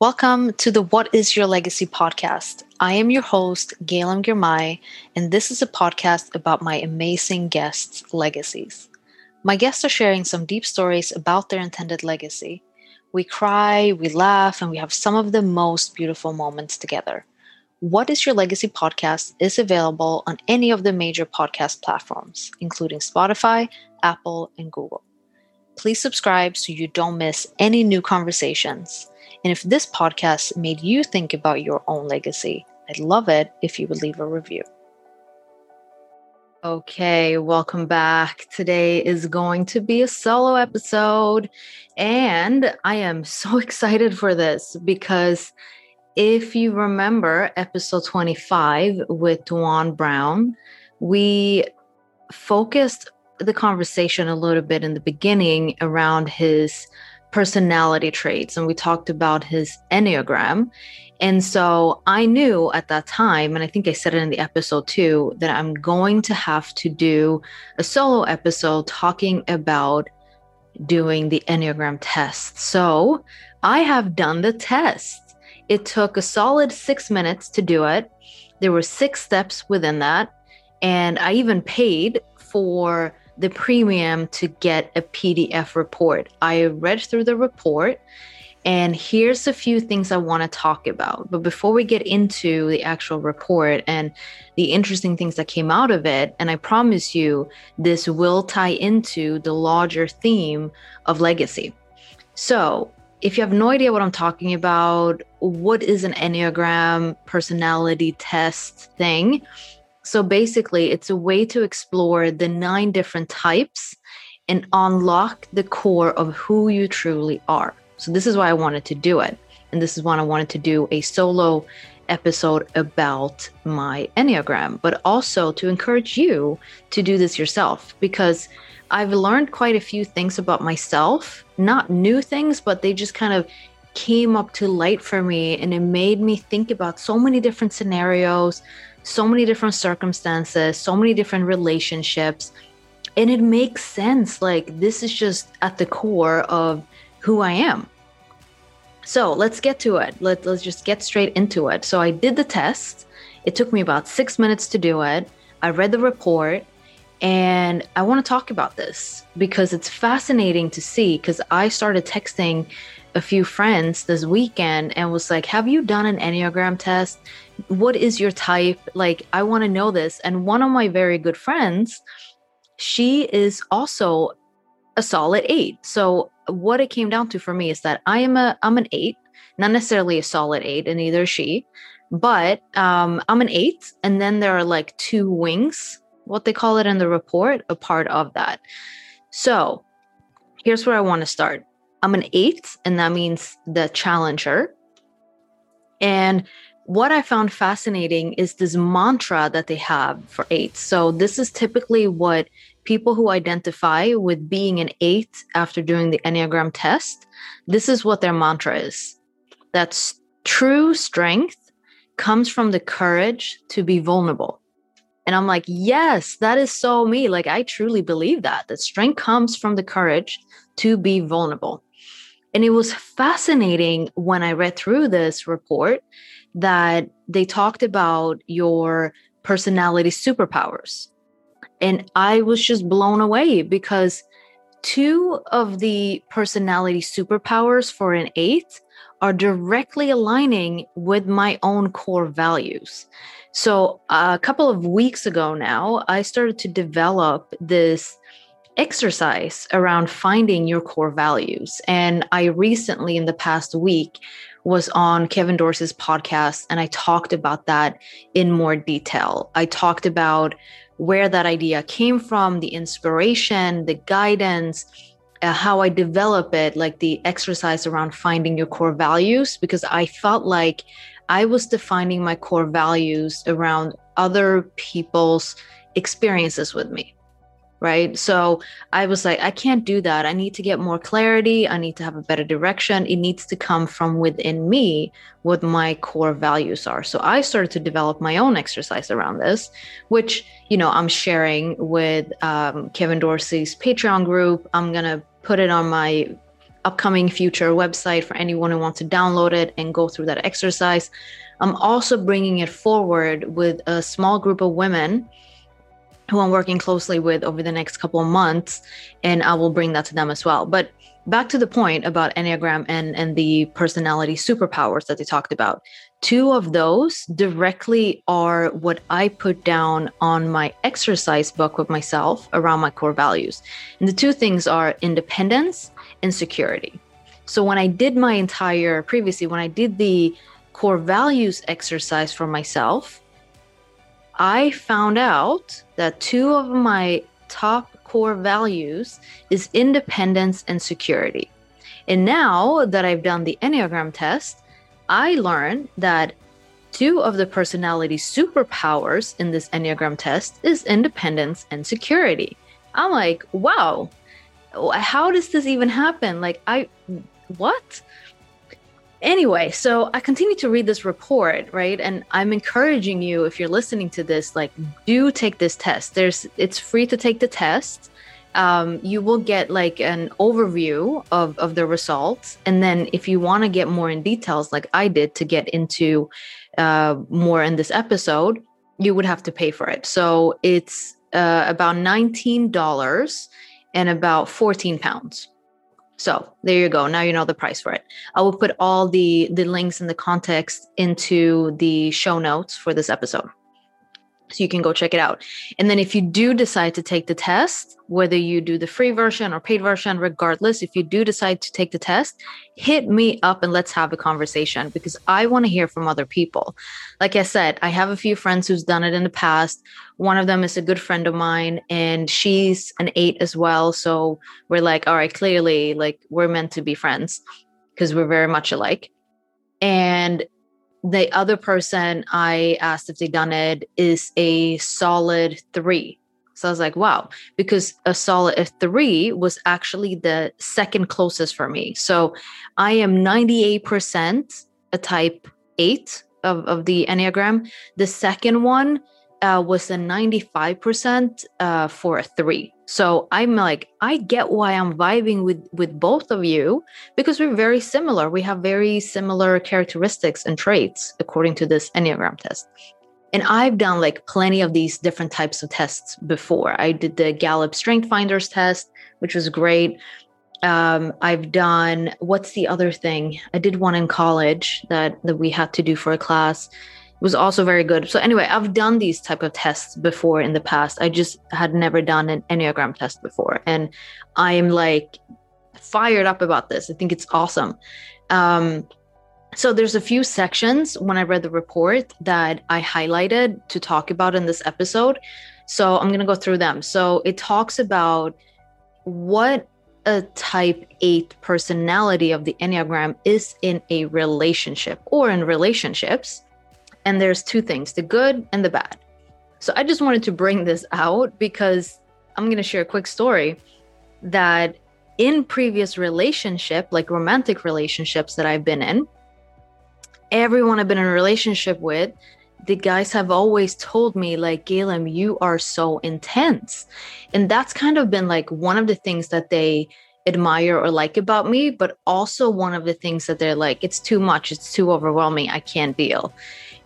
Welcome to the What is Your Legacy podcast. I am your host, Galen Girmay, and this is a podcast about my amazing guests' legacies. My guests are sharing some deep stories about their intended legacy. We cry, we laugh, and we have some of the most beautiful moments together. What is Your Legacy podcast is available on any of the major podcast platforms, including Spotify, Apple, and Google. Please subscribe so you don't miss any new conversations. And if this podcast made you think about your own legacy, I'd love it if you would leave a review. Okay, welcome back. Today is going to be a solo episode, and I am so excited for this because if you remember episode 25 with Duane Brown, we focused the conversation a little bit in the beginning around his personality traits and we talked about his Enneagram. And so I knew at that time, and I think I said it in the episode too, that I'm going to have to do a solo episode talking about doing the Enneagram test. So I have done the test. It took a solid six minutes to do it. There were six steps within that. And I even paid for the premium to get a PDF report. I read through the report and here's a few things I want to talk about. But before we get into the actual report and the interesting things that came out of it, and I promise you, this will tie into the larger theme of legacy. So, if you have no idea what I'm talking about, what is an Enneagram personality test thing? So basically, it's a way to explore the nine different types and unlock the core of who you truly are. So, this is why I wanted to do it. And this is why I wanted to do a solo episode about my Enneagram, but also to encourage you to do this yourself because I've learned quite a few things about myself, not new things, but they just kind of came up to light for me and it made me think about so many different scenarios, so many different circumstances, so many different relationships. And it makes sense. Like, this is just at the core of who I am. So let's get to it. Let, let's just get straight into it. So I did the test. It took me about six minutes to do it. I read the report and I want to talk about this because it's fascinating to see. Because I started texting a few friends this weekend and was like, Have you done an Enneagram test? What is your type? Like, I want to know this. And one of my very good friends, she is also a solid eight. So what it came down to for me is that I am a I'm an eight, not necessarily a solid eight, and neither she, but um, I'm an eight, and then there are like two wings, what they call it in the report, a part of that. So here's where I want to start. I'm an eight, and that means the challenger. And what I found fascinating is this mantra that they have for eights. So, this is typically what people who identify with being an eight after doing the Enneagram test, this is what their mantra is. That's true strength comes from the courage to be vulnerable. And I'm like, yes, that is so me. Like, I truly believe that. That strength comes from the courage to be vulnerable. And it was fascinating when I read through this report that they talked about your personality superpowers. And I was just blown away because two of the personality superpowers for an eight are directly aligning with my own core values. So, a couple of weeks ago now, I started to develop this exercise around finding your core values. And I recently, in the past week, was on Kevin Dorsey's podcast, and I talked about that in more detail. I talked about where that idea came from, the inspiration, the guidance, uh, how I develop it, like the exercise around finding your core values, because I felt like I was defining my core values around other people's experiences with me right? So I was like, I can't do that. I need to get more clarity. I need to have a better direction. It needs to come from within me what my core values are. So I started to develop my own exercise around this, which, you know, I'm sharing with um, Kevin Dorsey's Patreon group. I'm going to put it on my upcoming future website for anyone who wants to download it and go through that exercise. I'm also bringing it forward with a small group of women who I'm working closely with over the next couple of months, and I will bring that to them as well. But back to the point about Enneagram and, and the personality superpowers that they talked about. Two of those directly are what I put down on my exercise book with myself around my core values. And the two things are independence and security. So when I did my entire previously, when I did the core values exercise for myself, I found out that two of my top core values is independence and security. And now that I've done the Enneagram test, I learned that two of the personality superpowers in this Enneagram test is independence and security. I'm like, wow, how does this even happen? Like, I, what? Anyway, so I continue to read this report, right? And I'm encouraging you, if you're listening to this, like, do take this test. There's, it's free to take the test. Um, you will get like an overview of, of the results. And then if you want to get more in details, like I did to get into uh, more in this episode, you would have to pay for it. So it's uh, about $19 and about 14 pounds. So there you go. Now you know the price for it. I will put all the the links and the context into the show notes for this episode so you can go check it out. And then if you do decide to take the test, whether you do the free version or paid version, regardless, if you do decide to take the test, hit me up and let's have a conversation because I want to hear from other people. Like I said, I have a few friends who's done it in the past. One of them is a good friend of mine and she's an 8 as well, so we're like, all right, clearly like we're meant to be friends because we're very much alike. And the other person I asked if they done it is a solid three. So I was like, wow, because a solid three was actually the second closest for me. So I am 98% a type eight of, of the Enneagram. The second one uh, was a 95% uh, for a three. So I'm like, I get why I'm vibing with with both of you because we're very similar. We have very similar characteristics and traits according to this Enneagram test. And I've done like plenty of these different types of tests before. I did the Gallup Strength Finders test, which was great. Um, I've done what's the other thing? I did one in college that that we had to do for a class was also very good. So anyway, I've done these type of tests before in the past. I just had never done an Enneagram test before. And I'm like fired up about this. I think it's awesome. Um, so there's a few sections when I read the report that I highlighted to talk about in this episode. So I'm going to go through them. So it talks about what a type 8 personality of the Enneagram is in a relationship or in relationships and there's two things the good and the bad. So I just wanted to bring this out because I'm going to share a quick story that in previous relationship, like romantic relationships that I've been in, everyone I've been in a relationship with, the guys have always told me like, Galen, you are so intense. And that's kind of been like one of the things that they admire or like about me, but also one of the things that they're like, it's too much, it's too overwhelming, I can't deal.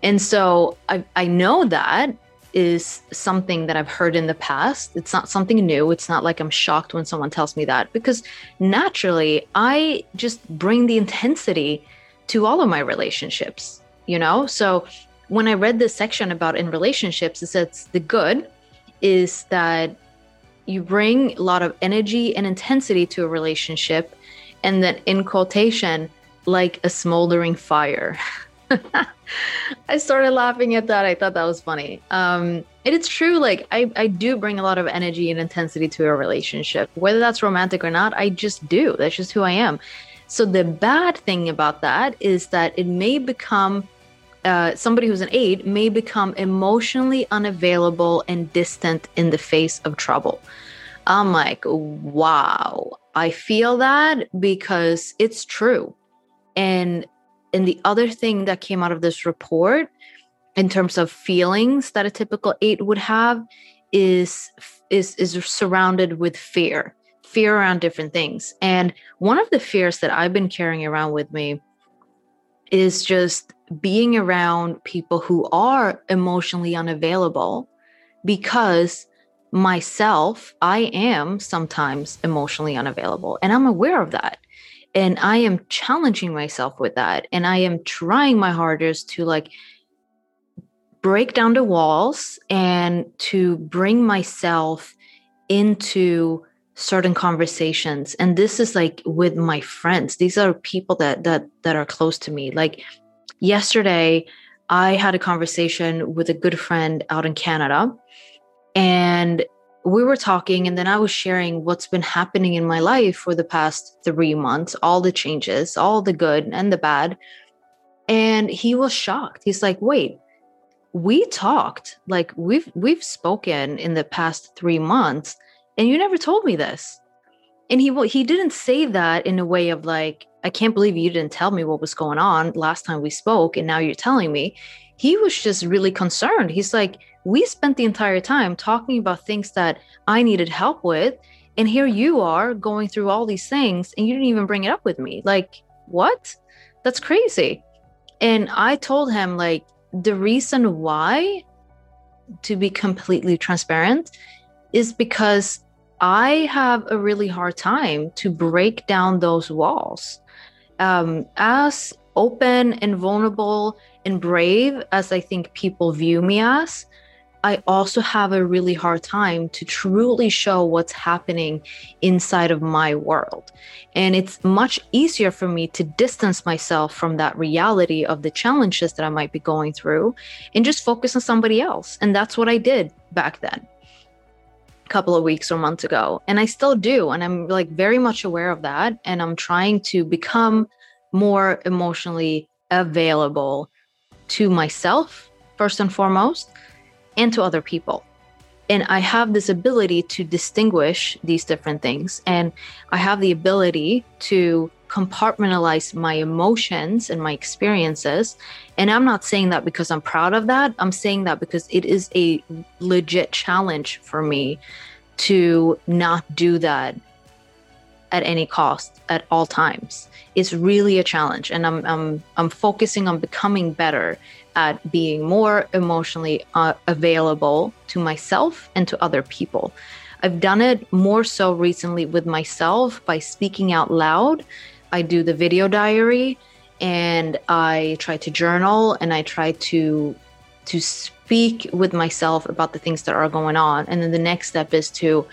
And so I, I know that is something that I've heard in the past. It's not something new. It's not like I'm shocked when someone tells me that because naturally I just bring the intensity to all of my relationships, you know? So when I read this section about in relationships, it says the good is that you bring a lot of energy and intensity to a relationship, and that in quotation, like a smoldering fire. I started laughing at that. I thought that was funny. Um, and it's true. Like I, I do bring a lot of energy and intensity to a relationship, whether that's romantic or not. I just do. That's just who I am. So the bad thing about that is that it may become uh, somebody who's an eight may become emotionally unavailable and distant in the face of trouble. I'm like, wow, I feel that because it's true. And and the other thing that came out of this report in terms of feelings that a typical 8 would have is is is surrounded with fear fear around different things. And one of the fears that I've been carrying around with me is just being around people who are emotionally unavailable because myself, I am sometimes emotionally unavailable and I'm aware of that. And I am challenging myself with that. And I am trying my hardest to like break down the walls and to bring myself into certain conversations and this is like with my friends these are people that that that are close to me like yesterday i had a conversation with a good friend out in canada and we were talking and then i was sharing what's been happening in my life for the past 3 months all the changes all the good and the bad. And he was shocked. He's like wait we talked like we've we've spoken in the past 3 months and you never told me this and he he didn't say that in a way of like i can't believe you didn't tell me what was going on last time we spoke and now you're telling me. He was just really concerned. He's like we spent the entire time talking about things that i needed help with and here you are going through all these things and you didn't even bring it up with me. Like what? That's crazy. And i told him like the reason why to be completely transparent is because I have a really hard time to break down those walls. Um, as open and vulnerable and brave as I think people view me as, I also have a really hard time to truly show what's happening inside of my world. And it's much easier for me to distance myself from that reality of the challenges that I might be going through and just focus on somebody else. And that's what I did back then couple of weeks or months ago and i still do and i'm like very much aware of that and i'm trying to become more emotionally available to myself first and foremost and to other people and i have this ability to distinguish these different things and i have the ability to compartmentalize my emotions and my experiences. And I'm not saying that because I'm proud of that. I'm saying that because it is a legit challenge for me to not do that at any cost at all times. It's really a challenge and I'm I'm I'm focusing on becoming better at being more emotionally uh, available to myself and to other people. I've done it more so recently with myself by speaking out loud I do the video diary and I try to journal and I try to to speak with myself about the things that are going on. And then the next step is to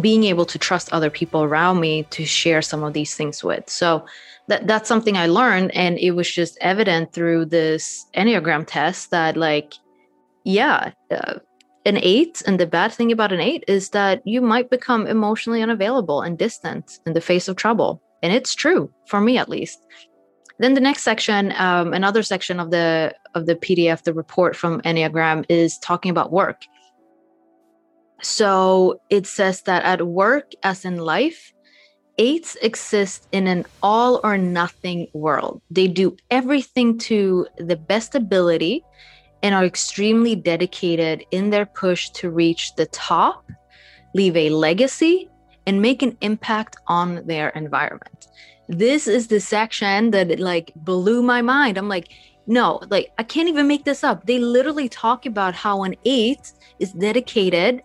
being able to trust other people around me to share some of these things with. So that that's something I learned and it was just evident through this Enneagram test that like yeah, uh, an 8 and the bad thing about an 8 is that you might become emotionally unavailable and distant in the face of trouble and it's true for me at least. Then the next section um, another section of the of the pdf the report from enneagram is talking about work. So it says that at work as in life eights exist in an all or nothing world they do everything to the best ability and are extremely dedicated in their push to reach the top leave a legacy and make an impact on their environment. This is the section that like blew my mind. I'm like, no, like I can't even make this up. They literally talk about how an eight is dedicated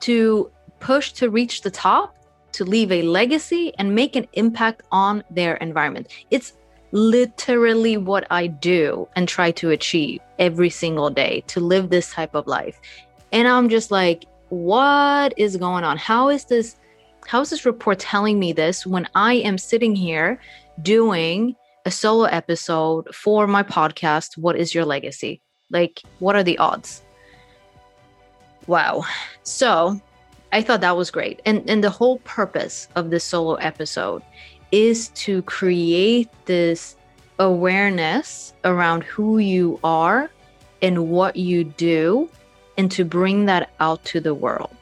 to push to reach the top, to leave a legacy and make an impact on their environment. It's literally what I do and try to achieve every single day to live this type of life. And I'm just like, what is going on? How is this how is this report telling me this when I am sitting here doing a solo episode for my podcast? What is your legacy? Like, what are the odds? Wow. So I thought that was great. And and the whole purpose of this solo episode is to create this awareness around who you are and what you do and to bring that out to the world.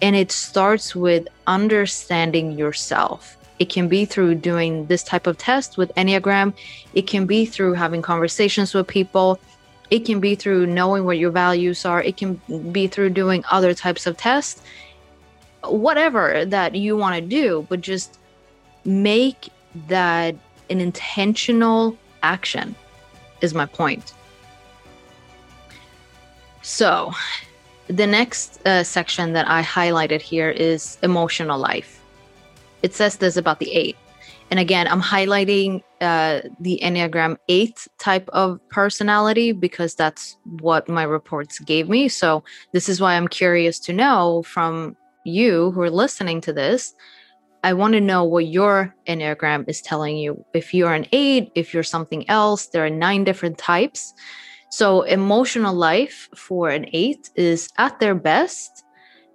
And it starts with understanding yourself. It can be through doing this type of test with Enneagram. It can be through having conversations with people. It can be through knowing what your values are. It can be through doing other types of tests. whatever that you want to do, but just make that an intentional action, is my point. So, the next uh, section that I highlighted here is emotional life. It says this about the eight. And again, I'm highlighting uh, the Enneagram 8 type of personality because that's what my reports gave me. So, this is why I'm curious to know from you who are listening to this. I want to know what your Enneagram is telling you. If you're an 8, if you're something else, there are nine different types. So, emotional life for an 8 is at their best.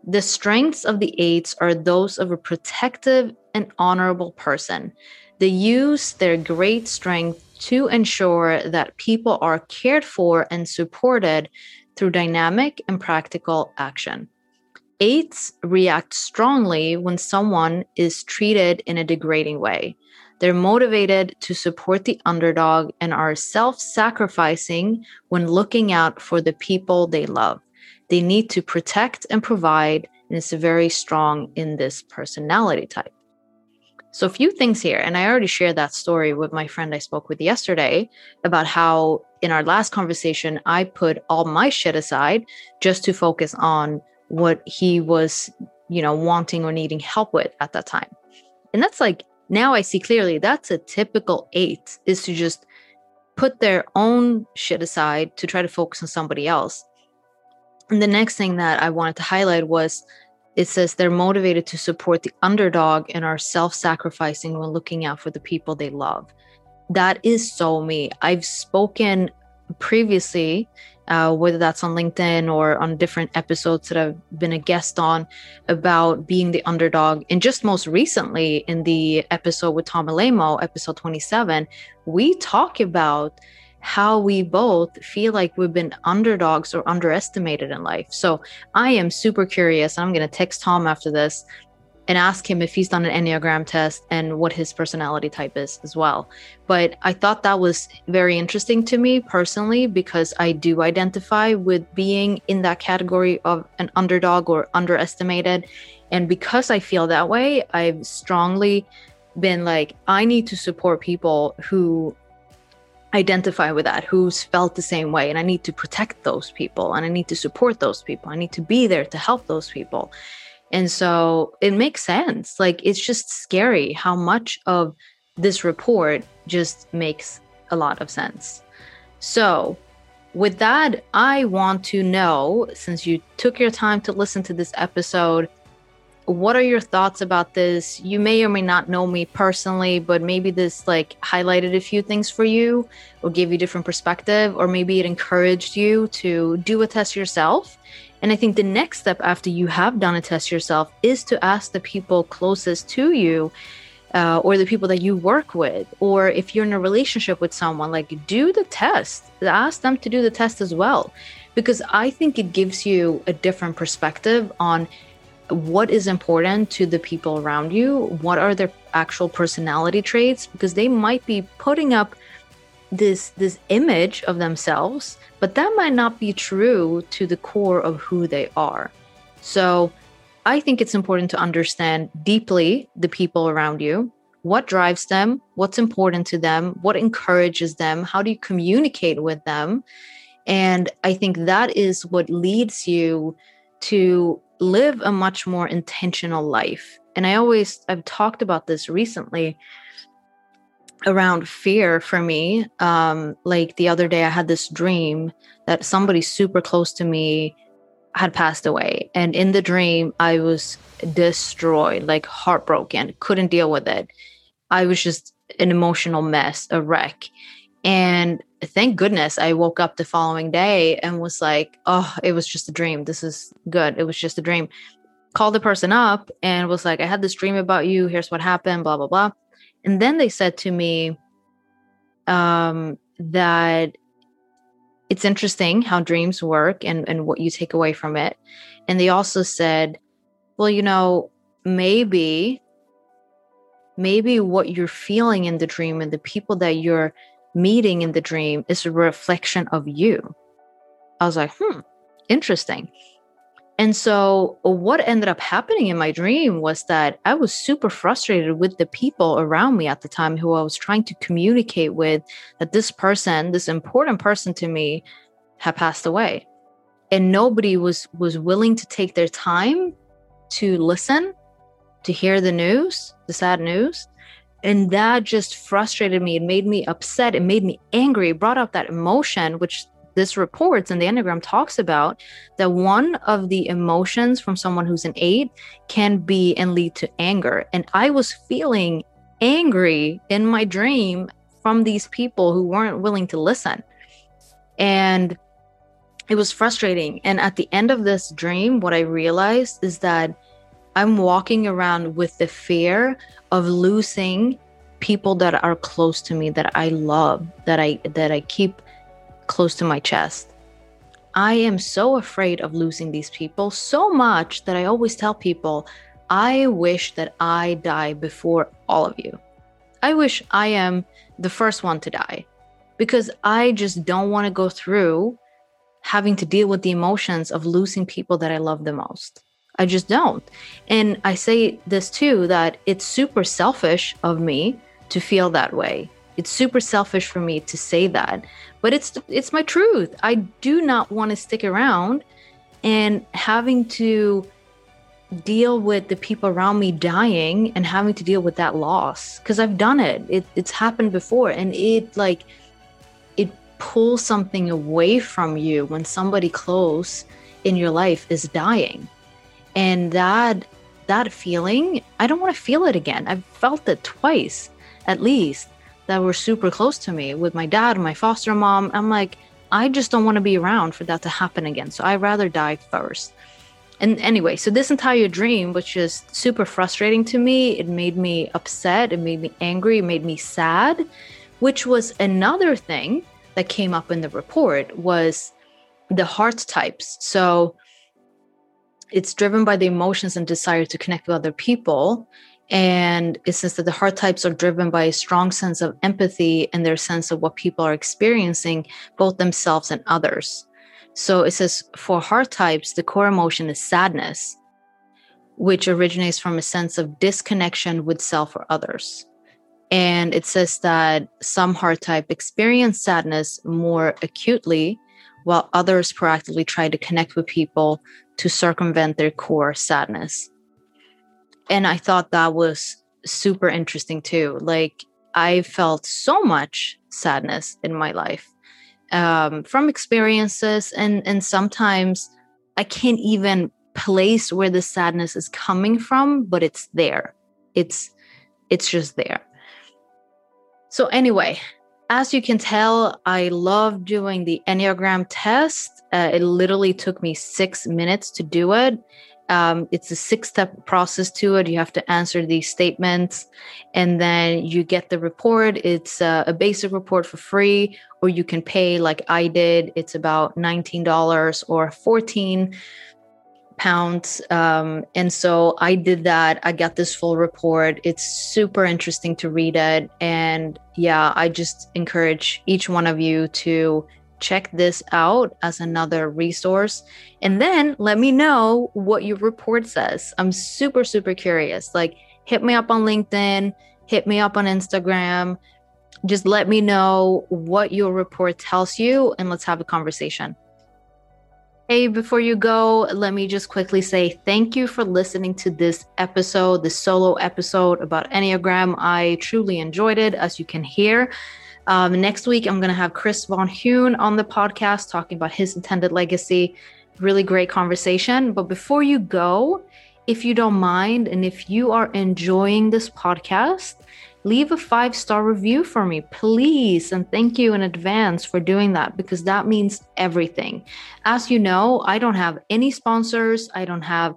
The strengths of the eights are those of a protective and honorable person. They use their great strength to ensure that people are cared for and supported through dynamic and practical action. Eights react strongly when someone is treated in a degrading way. They're motivated to support the underdog and are self sacrificing when looking out for the people they love. They need to protect and provide, and it's very strong in this personality type. So, a few things here, and I already shared that story with my friend I spoke with yesterday about how in our last conversation, I put all my shit aside just to focus on what he was, you know, wanting or needing help with at that time. And that's like, now I see clearly that's a typical eight is to just put their own shit aside to try to focus on somebody else. The next thing that I wanted to highlight was it says they're motivated to support the underdog and are self sacrificing when looking out for the people they love. That is so me. I've spoken previously, uh, whether that's on LinkedIn or on different episodes that I've been a guest on, about being the underdog. And just most recently in the episode with Tom Alaimo, episode 27, we talk about how we both feel like we've been underdogs or underestimated in life. So I am super curious. I'm going to text Tom after this and ask him if he's done an Enneagram test and what his personality type is as well. But I thought that was very interesting to me personally because I do identify with being in that category of an underdog or underestimated. And because I feel that way, I've strongly been like, I need to support people who identify with that, who's felt the same way. And I need to protect those people and I need to support those people. I need to be there to help those people. And so it makes sense. Like it's just scary how much of this report just makes a lot of sense. So, with that, I want to know since you took your time to listen to this episode, what are your thoughts about this? You may or may not know me personally, but maybe this like highlighted a few things for you or gave you different perspective, or maybe it encouraged you to do a test yourself. And I think the next step after you have done a test yourself is to ask the people closest to you uh, or the people that you work with, or if you're in a relationship with someone, like do the test, ask them to do the test as well. Because I think it gives you a different perspective on what is important to the people around you what are their actual personality traits because they might be putting up this this image of themselves but that might not be true to the core of who they are. So i think it's important to understand deeply the people around you what drives them what's important to them what encourages them how do you communicate with them? And i think that is what leads you to live a much more intentional life. And I always, I've talked about this recently around fear for me. Um, like the other day, I had this dream that somebody super close to me had passed away. And in the dream, I was destroyed, like heartbroken, couldn't deal with it. I was just an emotional mess, a wreck. And thank goodness I woke up the following day and was like, oh, it was just a dream. This is good. It was just a dream. Called the person up and was like, I had this dream about you. Here's what happened, blah, blah, blah. And then they said to me um, that it's interesting how dreams work and, and what you take away from it. And they also said, well, you know, maybe, maybe what you're feeling in the dream and the people that you're meeting in the dream is a reflection of you. I was like, hmm, interesting. And so, what ended up happening in my dream was that I was super frustrated with the people around me at the time who I was trying to communicate with that this person, this important person to me, had passed away. And nobody was was willing to take their time to listen, to hear the news, the sad news. And that just frustrated me. It made me upset. It made me angry. It brought up that emotion, which this reports and the Enneagram talks about that one of the emotions from someone who's an eight can be and lead to anger. And I was feeling angry in my dream from these people who weren't willing to listen. And it was frustrating. And at the end of this dream, what I realized is that I'm walking around with the fear of losing people that are close to me that I love, that I that I keep close to my chest. I am so afraid of losing these people so much that I always tell people, I wish that I die before all of you. I wish I am the first one to die because I just don't want to go through having to deal with the emotions of losing people that I love the most. I just don't. And I say this too that it's super selfish of me to feel that way. It's super selfish for me to say that but it's it's my truth i do not want to stick around and having to deal with the people around me dying and having to deal with that loss because i've done it. it it's happened before and it like it pulls something away from you when somebody close in your life is dying and that that feeling i don't want to feel it again i've felt it twice at least that were super close to me with my dad and my foster mom. I'm like, I just don't want to be around for that to happen again. So I'd rather die first. And anyway, so this entire dream was just super frustrating to me. It made me upset. It made me angry. It made me sad, which was another thing that came up in the report was the heart types. So it's driven by the emotions and desire to connect with other people. And it says that the heart types are driven by a strong sense of empathy and their sense of what people are experiencing, both themselves and others. So it says for heart types, the core emotion is sadness, which originates from a sense of disconnection with self or others. And it says that some heart type experience sadness more acutely, while others proactively try to connect with people to circumvent their core sadness and I thought that was super interesting too. Like I felt so much sadness in my life um, from experiences, and and sometimes I can't even place where the sadness is coming from, but it's there. It's it's just there. So anyway, as you can tell, I love doing the Enneagram test. Uh, it literally took me six minutes to do it um, it's a six step process to it. You have to answer these statements and then you get the report. It's a, a basic report for free, or you can pay like I did. It's about $19 or 14 pounds. Um, and so I did that. I got this full report. It's super interesting to read it. And yeah, I just encourage each one of you to check this out as another resource. And then let me know what your report says. I'm super, super curious. Like, hit me up on LinkedIn, hit me up on Instagram. Just let me know what your report tells you, and let's have a conversation. Hey, before you go, let me just quickly say thank you for listening to this episode, this solo episode about Enneagram. I truly enjoyed it, as you can hear. Um, next week, I'm going to have Chris Von Hune on the podcast talking about his intended legacy. Really great conversation. But before you go, if you don't mind, and if you are enjoying this podcast, leave a five star review for me, please. And thank you in advance for doing that because that means everything. As you know, I don't have any sponsors, I don't have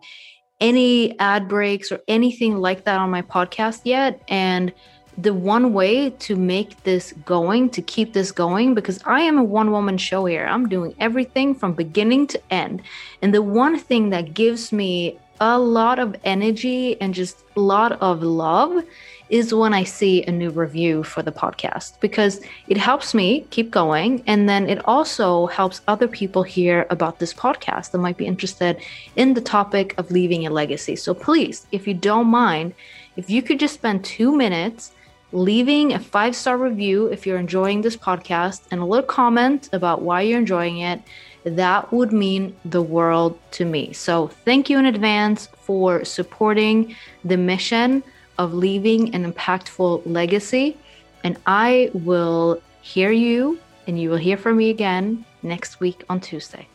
any ad breaks or anything like that on my podcast yet. And the one way to make this going, to keep this going, because I am a one woman show here. I'm doing everything from beginning to end. And the one thing that gives me a lot of energy and just a lot of love is when I see a new review for the podcast because it helps me keep going. And then it also helps other people hear about this podcast that might be interested in the topic of leaving a legacy. So please, if you don't mind, if you could just spend two minutes leaving a five star review if you're enjoying this podcast and a little comment about why you're enjoying it, that would mean the world to me. So, thank you in advance for supporting the mission of leaving an impactful legacy. And I will hear you and you will hear from me again next week on Tuesday.